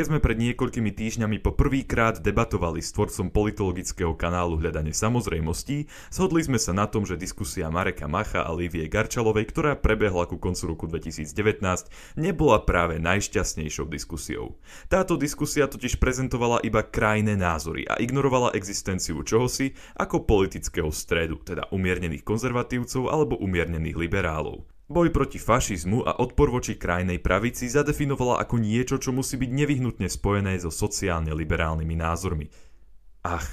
Keď sme pred niekoľkými týždňami po prvýkrát debatovali s tvorcom politologického kanálu Hľadanie samozrejmostí, zhodli sme sa na tom, že diskusia Mareka Macha a Livie Garčalovej, ktorá prebehla ku koncu roku 2019, nebola práve najšťastnejšou diskusiou. Táto diskusia totiž prezentovala iba krajné názory a ignorovala existenciu čohosi ako politického stredu, teda umiernených konzervatívcov alebo umiernených liberálov. Boj proti fašizmu a odpor voči krajnej pravici zadefinovala ako niečo, čo musí byť nevyhnutne spojené so sociálne liberálnymi názormi. Ach,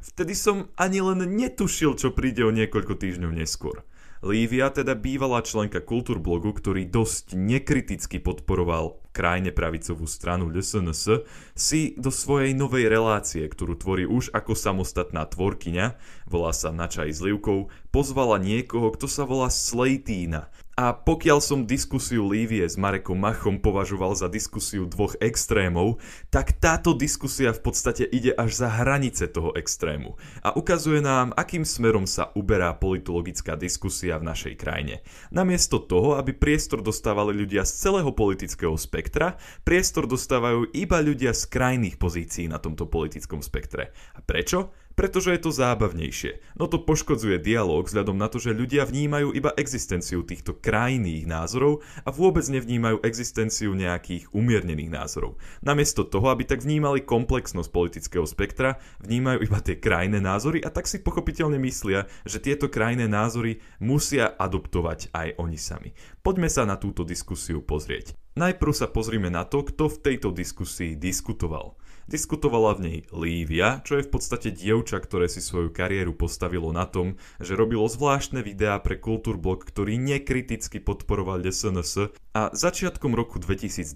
vtedy som ani len netušil, čo príde o niekoľko týždňov neskôr. Lívia, teda bývalá členka kultúrblogu, ktorý dosť nekriticky podporoval krajne pravicovú stranu LSNS, si do svojej novej relácie, ktorú tvorí už ako samostatná tvorkyňa, volá sa Na čaj s Livkou, pozvala niekoho, kto sa volá Slejtína a pokiaľ som diskusiu Lívie s Marekom Machom považoval za diskusiu dvoch extrémov, tak táto diskusia v podstate ide až za hranice toho extrému a ukazuje nám, akým smerom sa uberá politologická diskusia v našej krajine. Namiesto toho, aby priestor dostávali ľudia z celého politického spektra, priestor dostávajú iba ľudia z krajných pozícií na tomto politickom spektre. A prečo? Pretože je to zábavnejšie. No to poškodzuje dialog vzhľadom na to, že ľudia vnímajú iba existenciu týchto krajných názorov a vôbec nevnímajú existenciu nejakých umiernených názorov. Namiesto toho, aby tak vnímali komplexnosť politického spektra, vnímajú iba tie krajné názory a tak si pochopiteľne myslia, že tieto krajné názory musia adoptovať aj oni sami. Poďme sa na túto diskusiu pozrieť. Najprv sa pozrime na to, kto v tejto diskusii diskutoval. Diskutovala v nej Lívia, čo je v podstate dievča, ktoré si svoju kariéru postavilo na tom, že robilo zvláštne videá pre Kultúrblok, ktorý nekriticky podporoval SNS a začiatkom roku 2021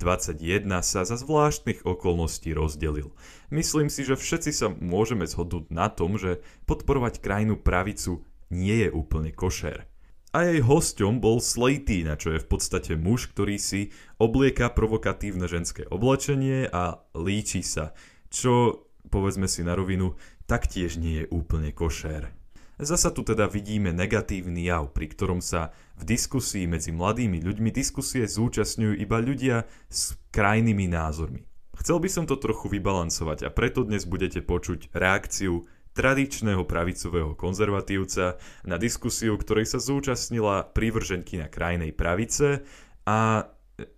sa za zvláštnych okolností rozdelil. Myslím si, že všetci sa môžeme zhodnúť na tom, že podporovať krajinu pravicu nie je úplne košer a jej hosťom bol Slatina, čo je v podstate muž, ktorý si oblieka provokatívne ženské oblečenie a líči sa, čo, povedzme si na rovinu, taktiež nie je úplne košér. Zasa tu teda vidíme negatívny jav, pri ktorom sa v diskusii medzi mladými ľuďmi diskusie zúčastňujú iba ľudia s krajnými názormi. Chcel by som to trochu vybalancovať a preto dnes budete počuť reakciu tradičného pravicového konzervatívca na diskusiu, ktorej sa zúčastnila prívrženky na krajnej pravice a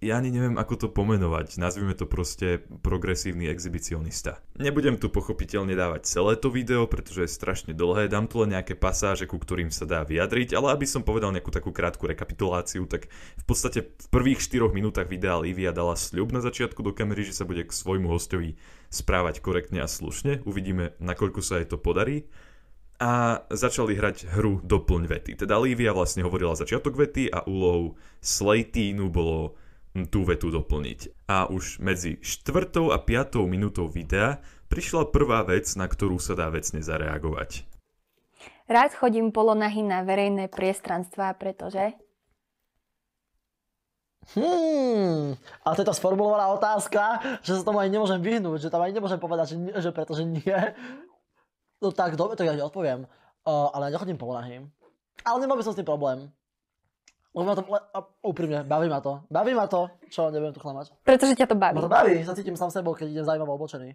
ja ani neviem, ako to pomenovať. Nazvime to proste progresívny exhibicionista. Nebudem tu pochopiteľne dávať celé to video, pretože je strašne dlhé, dám tu len nejaké pasáže, ku ktorým sa dá vyjadriť, ale aby som povedal nejakú takú krátku rekapituláciu, tak v podstate v prvých 4 minútach videa Livia dala sľub na začiatku do kamery, že sa bude k svojmu hostovi správať korektne a slušne. Uvidíme, nakoľko sa jej to podarí a začali hrať hru doplň vety. Teda Lívia vlastne hovorila začiatok vety a úlohou Slatínu bolo tú vetu doplniť. A už medzi štvrtou a piatou minútou videa prišla prvá vec, na ktorú sa dá vecne zareagovať. Rád chodím polonahy na verejné priestranstvá, pretože... Hmm, ale to je tá sformulovaná otázka, že sa tomu aj nemôžem vyhnúť, že tam aj nemôžem povedať, že, nie, že pretože nie. No tak, dobre, to ja odpoviem. Uh, ale ja nechodím polonahy. Ale nemal by som s tým problém. Lebo ma to, le, úprimne, baví ma to. Baví ma to, čo nebudem tu klamať. Pretože ťa to baví. Ma to baví, sa cítim sám sebou, keď idem zaujímavo oblečený.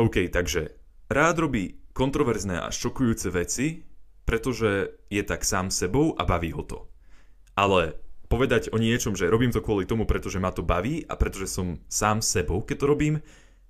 OK, takže rád robí kontroverzné a šokujúce veci, pretože je tak sám sebou a baví ho to. Ale povedať o niečom, že robím to kvôli tomu, pretože ma to baví a pretože som sám sebou, keď to robím,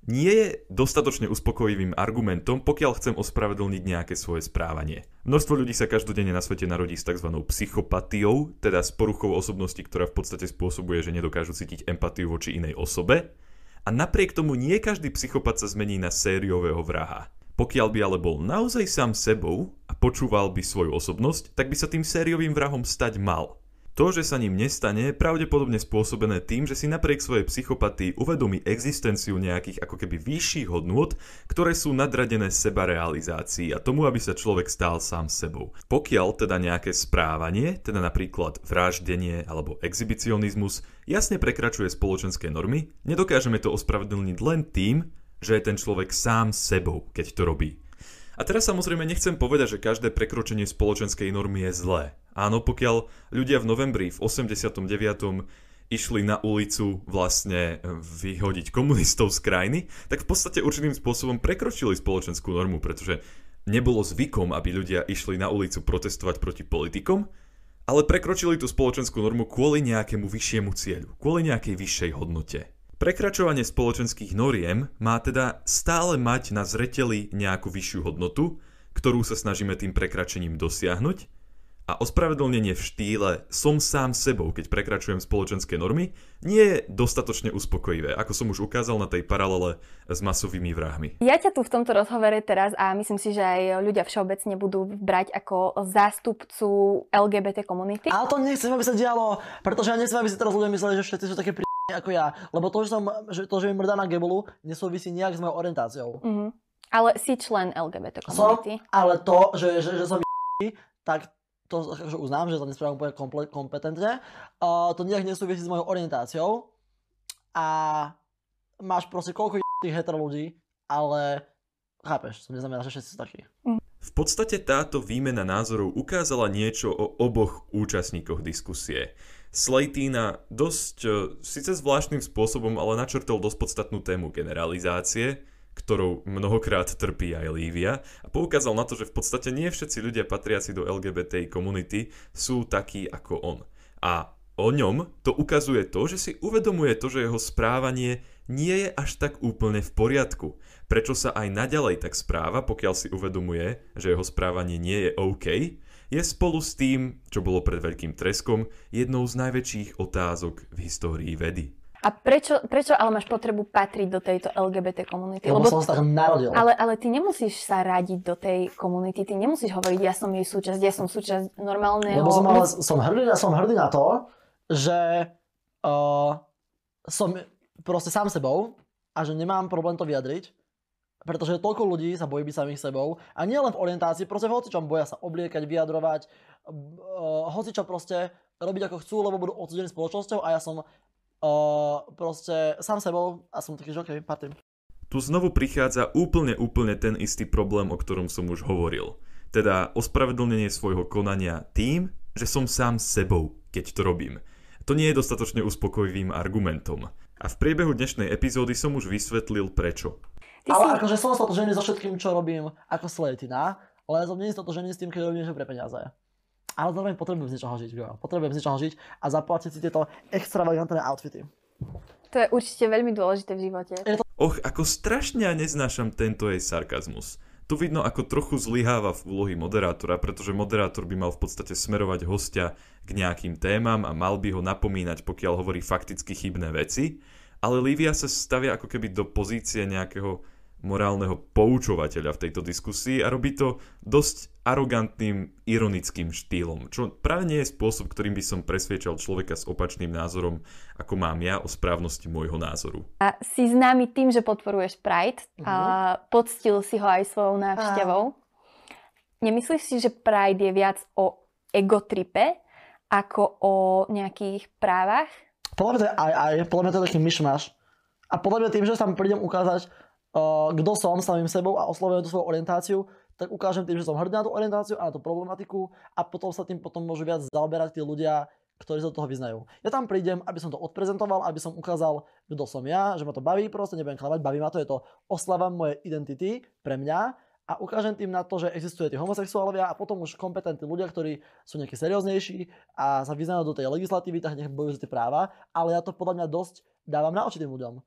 nie je dostatočne uspokojivým argumentom, pokiaľ chcem ospravedlniť nejaké svoje správanie. Množstvo ľudí sa každodenne na svete narodí s tzv. psychopatiou, teda s poruchou osobnosti, ktorá v podstate spôsobuje, že nedokážu cítiť empatiu voči inej osobe. A napriek tomu nie každý psychopat sa zmení na sériového vraha. Pokiaľ by ale bol naozaj sám sebou a počúval by svoju osobnosť, tak by sa tým sériovým vrahom stať mal. To, že sa ním nestane, je pravdepodobne spôsobené tým, že si napriek svojej psychopatii uvedomí existenciu nejakých ako keby vyšších hodnôt, ktoré sú nadradené seba realizácii a tomu, aby sa človek stál sám sebou. Pokiaľ teda nejaké správanie, teda napríklad vraždenie alebo exhibicionizmus, jasne prekračuje spoločenské normy, nedokážeme to ospravedlniť len tým, že je ten človek sám sebou, keď to robí. A teraz samozrejme nechcem povedať, že každé prekročenie spoločenskej normy je zlé. Áno, pokiaľ ľudia v novembri v 89. išli na ulicu vlastne vyhodiť komunistov z krajiny, tak v podstate určitým spôsobom prekročili spoločenskú normu, pretože nebolo zvykom, aby ľudia išli na ulicu protestovať proti politikom, ale prekročili tú spoločenskú normu kvôli nejakému vyššiemu cieľu, kvôli nejakej vyššej hodnote. Prekračovanie spoločenských noriem má teda stále mať na zreteli nejakú vyššiu hodnotu, ktorú sa snažíme tým prekračením dosiahnuť a ospravedlnenie v štýle som sám sebou, keď prekračujem spoločenské normy, nie je dostatočne uspokojivé, ako som už ukázal na tej paralele s masovými vrahmi. Ja ťa tu v tomto rozhovore teraz a myslím si, že aj ľudia všeobecne budú brať ako zástupcu LGBT komunity. Ale to nechcem, aby sa dialo, pretože ja nechcem, aby si teraz ľudia mysleli, že všetci sú také pri ako ja. Lebo to, že, som, že, to, že mi mrdá na gebulu, nesúvisí nejak s mojou orientáciou. Mm-hmm. Ale si člen LGBT komunity. Som, ale to, že, že, že som tak to akože uznám, že to nesprávam úplne kompetentne, uh, to nejak nesúvisí s mojou orientáciou a máš proste koľko tých hetero ľudí, ale chápeš, to neznamená, že všetci sú takí. V podstate táto výmena názorov ukázala niečo o oboch účastníkoch diskusie. Slatina dosť, e, síce zvláštnym spôsobom, ale načrtol dosť podstatnú tému generalizácie, ktorou mnohokrát trpí aj Lívia a poukázal na to, že v podstate nie všetci ľudia patriaci do LGBT komunity sú takí ako on. A o ňom to ukazuje to, že si uvedomuje to, že jeho správanie nie je až tak úplne v poriadku. Prečo sa aj naďalej tak správa, pokiaľ si uvedomuje, že jeho správanie nie je OK, je spolu s tým, čo bolo pred Veľkým treskom, jednou z najväčších otázok v histórii vedy. A prečo, prečo ale máš potrebu patriť do tejto LGBT komunity? Lebo, Lebo som sa tak narodil. Ale, ale ty nemusíš sa radiť do tej komunity, ty nemusíš hovoriť, ja som jej súčasť, ja som súčasť normálneho... Lebo som, ale, som, hrdý, som hrdý na to, že uh, som proste sám sebou a že nemám problém to vyjadriť, pretože toľko ľudí sa bojí byť samých sebou a nie len v orientácii, proste v hocičom boja sa obliekať, vyjadrovať, uh, hocičo proste robiť ako chcú, lebo budú odsudení spoločnosťou a ja som uh, proste sám sebou a som taký, že okej, okay, patrím. Tu znovu prichádza úplne, úplne ten istý problém, o ktorom som už hovoril. Teda ospravedlnenie svojho konania tým, že som sám sebou, keď to robím. To nie je dostatočne uspokojivým argumentom. A v priebehu dnešnej epizódy som už vysvetlil prečo. Ty ale si... akože som stotožený so všetkým, čo robím ako Slatina, ale som nie stotožený s tým, keď robím niečo pre peniaze ale zároveň potrebujem z niečoho žiť, girl. Potrebujem z niečoho žiť a zaplatiť si tieto extravagantné outfity. To je určite veľmi dôležité v živote. To... Och, ako strašne ja neznášam tento jej sarkazmus. Tu vidno, ako trochu zlyháva v úlohy moderátora, pretože moderátor by mal v podstate smerovať hostia k nejakým témam a mal by ho napomínať, pokiaľ hovorí fakticky chybné veci, ale Lívia sa stavia ako keby do pozície nejakého morálneho poučovateľa v tejto diskusii a robí to dosť arogantným, ironickým štýlom, čo práve nie je spôsob, ktorým by som presviečal človeka s opačným názorom, ako mám ja o správnosti môjho názoru. A si známy tým, že podporuješ Pride uh-huh. a mhm. poctil si ho aj svojou návštevou. Uh. Nemyslíš si, že Pride je viac o egotripe ako o nejakých právach? Podľa mňa to je aj, aj, podľa mňa to je taký myšmaš. A podľa mňa tým, že sa prídem ukázať kto som samým sebou a oslovujem tú svoju orientáciu, tak ukážem tým, že som hrdý na tú orientáciu a na tú problematiku a potom sa tým potom môžu viac zaoberať tí ľudia, ktorí sa do toho vyznajú. Ja tam prídem, aby som to odprezentoval, aby som ukázal, kto som ja, že ma to baví, proste nebudem klamať, baví ma to, je to oslava mojej identity pre mňa a ukážem tým na to, že existuje tí homosexuálovia a potom už kompetentní ľudia, ktorí sú nejakí serióznejší a sa vyznajú do tej legislatívy, tak nech bojujú za tie práva, ale ja to podľa mňa dosť dávam na oči tým ľuďom.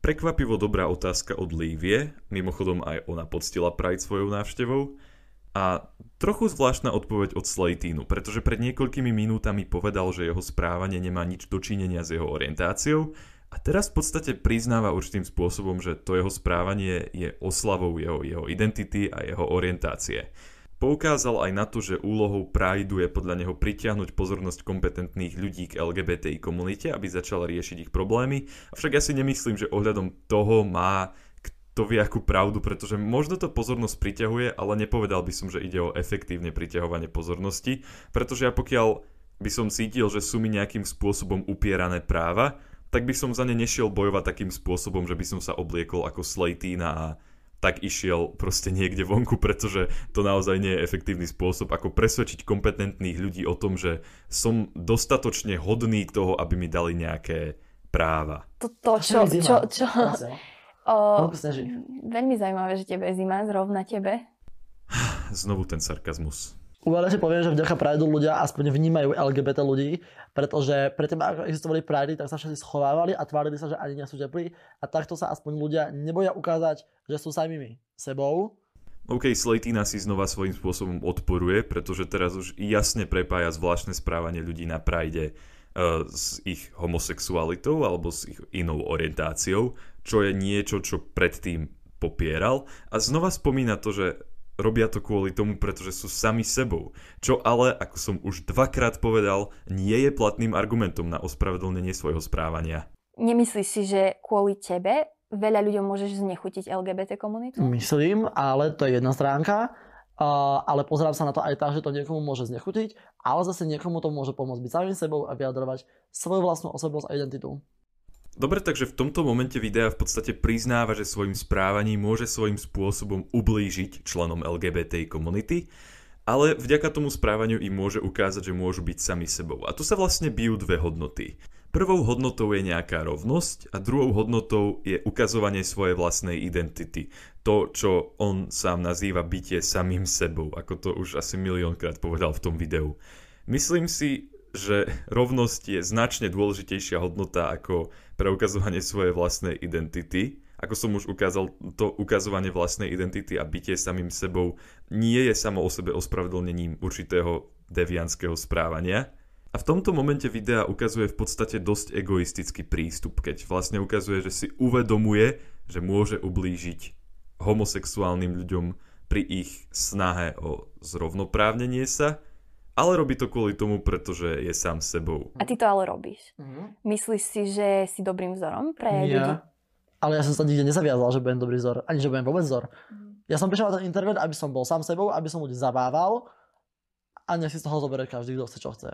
Prekvapivo dobrá otázka od Lívie, mimochodom aj ona poctila Pride svojou návštevou. A trochu zvláštna odpoveď od Slatínu, pretože pred niekoľkými minútami povedal, že jeho správanie nemá nič dočinenia s jeho orientáciou a teraz v podstate priznáva určitým spôsobom, že to jeho správanie je oslavou jeho, jeho identity a jeho orientácie. Poukázal aj na to, že úlohou Prideu je podľa neho pritiahnuť pozornosť kompetentných ľudí k LGBTI komunite, aby začala riešiť ich problémy. Avšak ja si nemyslím, že ohľadom toho má kto vie akú pravdu, pretože možno to pozornosť priťahuje, ale nepovedal by som, že ide o efektívne priťahovanie pozornosti, pretože ja pokiaľ by som cítil, že sú mi nejakým spôsobom upierané práva, tak by som za ne nešiel bojovať takým spôsobom, že by som sa obliekol ako Slatina a tak išiel proste niekde vonku, pretože to naozaj nie je efektívny spôsob, ako presvedčiť kompetentných ľudí o tom, že som dostatočne hodný toho, aby mi dali nejaké práva. To, to čo, čo, čo, čo o, veľmi zaujímavé, že tebe je zima, zrovna tebe. Znovu ten sarkazmus. Uvedle si poviem, že vďaka Prideu ľudia aspoň vnímajú LGBT ľudí, pretože predtým, ako existovali Pridey, tak sa všetci schovávali a tvárili sa, že ani nie sú teplí a takto sa aspoň ľudia neboja ukázať, že sú samými sebou. OK, Slatina si znova svojím spôsobom odporuje, pretože teraz už jasne prepája zvláštne správanie ľudí na Pride uh, s ich homosexualitou alebo s ich inou orientáciou, čo je niečo, čo predtým popieral a znova spomína to, že robia to kvôli tomu, pretože sú sami sebou. Čo ale, ako som už dvakrát povedal, nie je platným argumentom na ospravedlnenie svojho správania. Nemyslíš si, že kvôli tebe veľa ľuďom môžeš znechutiť LGBT komunitu? Myslím, ale to je jedna stránka. Uh, ale pozerám sa na to aj tak, že to niekomu môže znechutiť, ale zase niekomu to môže pomôcť byť samým sebou a vyjadrovať svoju vlastnú osobnosť a identitu. Dobre, takže v tomto momente videa v podstate priznáva, že svojim správaním môže svojím spôsobom ublížiť členom LGBT komunity, ale vďaka tomu správaniu im môže ukázať, že môžu byť sami sebou. A tu sa vlastne bijú dve hodnoty. Prvou hodnotou je nejaká rovnosť a druhou hodnotou je ukazovanie svojej vlastnej identity. To, čo on sám nazýva bytie samým sebou, ako to už asi miliónkrát povedal v tom videu. Myslím si, že rovnosť je značne dôležitejšia hodnota ako preukazovanie svojej vlastnej identity. Ako som už ukázal, to ukazovanie vlastnej identity a bytie samým sebou nie je samo o sebe ospravedlnením určitého devianského správania. A v tomto momente videa ukazuje v podstate dosť egoistický prístup, keď vlastne ukazuje, že si uvedomuje, že môže ublížiť homosexuálnym ľuďom pri ich snahe o zrovnoprávnenie sa ale robí to kvôli tomu, pretože je sám sebou. A ty to ale robíš. Mm-hmm. Myslíš si, že si dobrým vzorom pre ja. ľudí? Ale ja som sa nikde nezaviazal, že budem dobrý vzor. Ani že budem vôbec vzor. Mm. Ja som prišiel na ten internet, aby som bol sám sebou, aby som ľudí zabával a nech si z toho zoberie každý, kto chce, čo chce.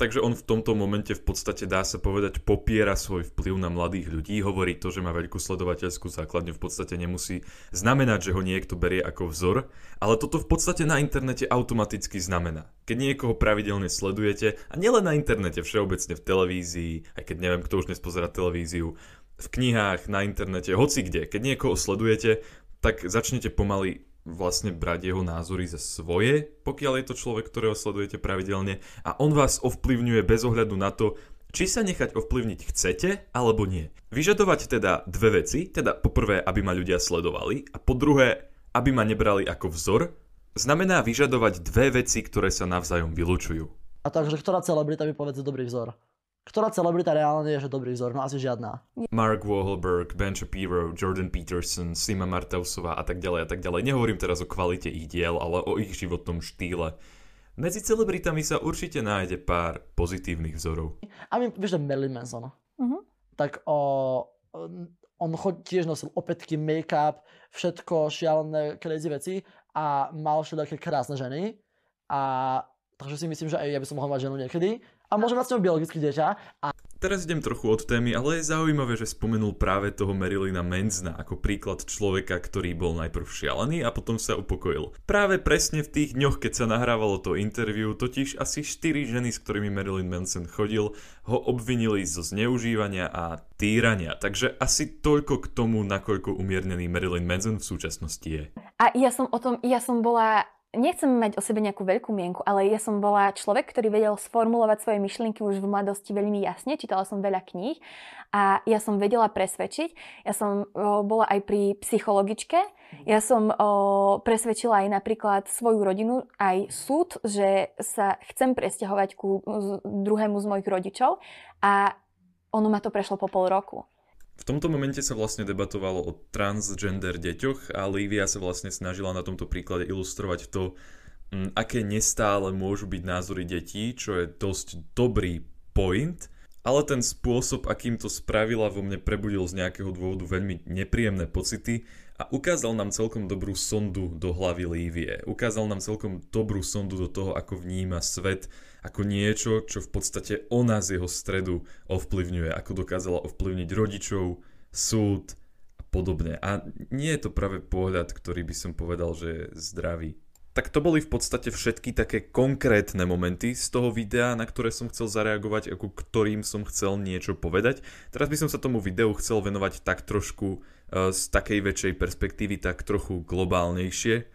Takže on v tomto momente v podstate dá sa povedať popiera svoj vplyv na mladých ľudí, hovorí to, že má veľkú sledovateľskú základňu v podstate nemusí znamenať, že ho niekto berie ako vzor, ale toto v podstate na internete automaticky znamená. Keď niekoho pravidelne sledujete, a nielen na internete, všeobecne v televízii, aj keď neviem, kto už dnes pozera televíziu, v knihách, na internete, hoci kde, keď niekoho sledujete, tak začnete pomaly vlastne brať jeho názory za svoje, pokiaľ je to človek, ktorého sledujete pravidelne a on vás ovplyvňuje bez ohľadu na to, či sa nechať ovplyvniť chcete alebo nie. Vyžadovať teda dve veci, teda poprvé, aby ma ľudia sledovali a po druhé, aby ma nebrali ako vzor, znamená vyžadovať dve veci, ktoré sa navzájom vylúčujú. A takže ktorá celebrita by povedz dobrý vzor? Ktorá celebrita reálne je, že dobrý vzor? No asi žiadna. Mark Wahlberg, Ben Shapiro, Jordan Peterson, Sima Martausová a tak ďalej a tak ďalej. Nehovorím teraz o kvalite ich diel, ale o ich životnom štýle. Medzi celebritami sa určite nájde pár pozitívnych vzorov. A my, vieš, že Marilyn Manson. Uh-huh. Tak o, on chod, tiež nosil opätky, make-up, všetko šialené, crazy veci a mal všetky krásne ženy. A takže si myslím, že aj ja by som mohol mať ženu niekedy a môže mať s ňou biologické dieťa. A... Teraz idem trochu od témy, ale je zaujímavé, že spomenul práve toho Marilyna Menzna ako príklad človeka, ktorý bol najprv šialený a potom sa upokojil. Práve presne v tých dňoch, keď sa nahrávalo to interview, totiž asi 4 ženy, s ktorými Marilyn Manson chodil, ho obvinili zo zneužívania a týrania. Takže asi toľko k tomu, nakoľko umiernený Marilyn Manson v súčasnosti je. A ja som o tom, ja som bola nechcem mať o sebe nejakú veľkú mienku, ale ja som bola človek, ktorý vedel sformulovať svoje myšlienky už v mladosti veľmi jasne, čítala som veľa kníh a ja som vedela presvedčiť. Ja som o, bola aj pri psychologičke, ja som o, presvedčila aj napríklad svoju rodinu, aj súd, že sa chcem presťahovať ku druhému z mojich rodičov a ono ma to prešlo po pol roku. V tomto momente sa vlastne debatovalo o transgender deťoch a Lívia sa vlastne snažila na tomto príklade ilustrovať to, mm, aké nestále môžu byť názory detí, čo je dosť dobrý point, ale ten spôsob, akým to spravila, vo mne prebudil z nejakého dôvodu veľmi nepríjemné pocity a ukázal nám celkom dobrú sondu do hlavy Lívie. Ukázal nám celkom dobrú sondu do toho, ako vníma svet, ako niečo, čo v podstate ona z jeho stredu ovplyvňuje, ako dokázala ovplyvniť rodičov, súd a podobne. A nie je to práve pohľad, ktorý by som povedal, že je zdravý. Tak to boli v podstate všetky také konkrétne momenty z toho videa, na ktoré som chcel zareagovať, ako ktorým som chcel niečo povedať. Teraz by som sa tomu videu chcel venovať tak trošku z takej väčšej perspektívy, tak trochu globálnejšie.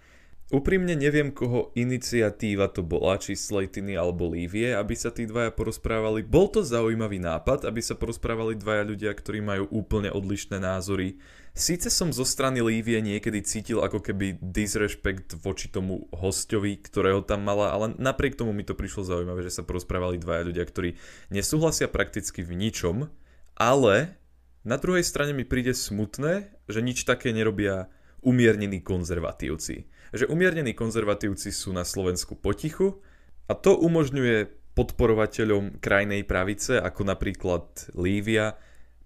Úprimne neviem, koho iniciatíva to bola, či Slatiny alebo Lívie, aby sa tí dvaja porozprávali. Bol to zaujímavý nápad, aby sa porozprávali dvaja ľudia, ktorí majú úplne odlišné názory Síce som zo strany Lívie niekedy cítil ako keby disrespekt voči tomu hostovi, ktorého tam mala, ale napriek tomu mi to prišlo zaujímavé, že sa porozprávali dvaja ľudia, ktorí nesúhlasia prakticky v ničom, ale na druhej strane mi príde smutné, že nič také nerobia umiernení konzervatívci. Že umiernení konzervatívci sú na Slovensku potichu a to umožňuje podporovateľom krajnej pravice, ako napríklad Lívia,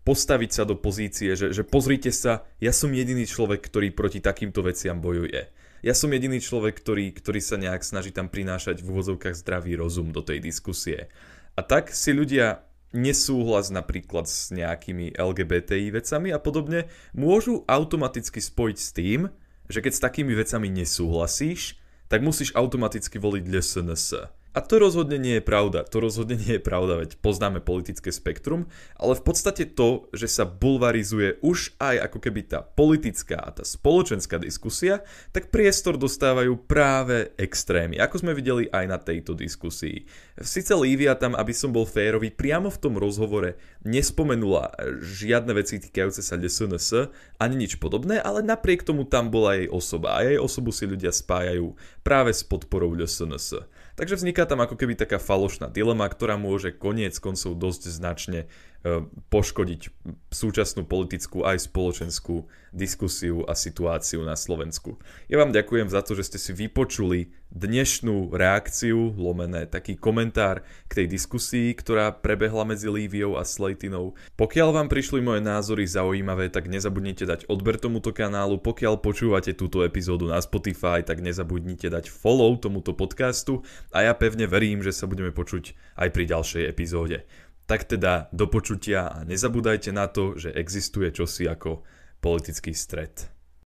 postaviť sa do pozície, že, že pozrite sa, ja som jediný človek, ktorý proti takýmto veciam bojuje. Ja som jediný človek, ktorý, ktorý sa nejak snaží tam prinášať v úvozovkách zdravý rozum do tej diskusie. A tak si ľudia nesúhlas napríklad s nejakými LGBTI vecami a podobne môžu automaticky spojiť s tým, že keď s takými vecami nesúhlasíš, tak musíš automaticky voliť LSNS. A to rozhodne nie je pravda. To rozhodne nie je pravda, veď poznáme politické spektrum, ale v podstate to, že sa bulvarizuje už aj ako keby tá politická a tá spoločenská diskusia, tak priestor dostávajú práve extrémy, ako sme videli aj na tejto diskusii. Sice Lívia tam, aby som bol férový, priamo v tom rozhovore nespomenula žiadne veci týkajúce sa SNS, ani nič podobné, ale napriek tomu tam bola jej osoba a jej osobu si ľudia spájajú práve s podporou SNS. Takže vzniká tam ako keby taká falošná dilema, ktorá môže koniec koncov dosť značne poškodiť súčasnú politickú aj spoločenskú diskusiu a situáciu na Slovensku. Ja vám ďakujem za to, že ste si vypočuli dnešnú reakciu, lomené taký komentár k tej diskusii, ktorá prebehla medzi Líviou a Slejtinou. Pokiaľ vám prišli moje názory zaujímavé, tak nezabudnite dať odber tomuto kanálu. Pokiaľ počúvate túto epizódu na Spotify, tak nezabudnite dať follow tomuto podcastu a ja pevne verím, že sa budeme počuť aj pri ďalšej epizóde. Tak teda do počutia a nezabúdajte na to, že existuje čosi ako politický stred.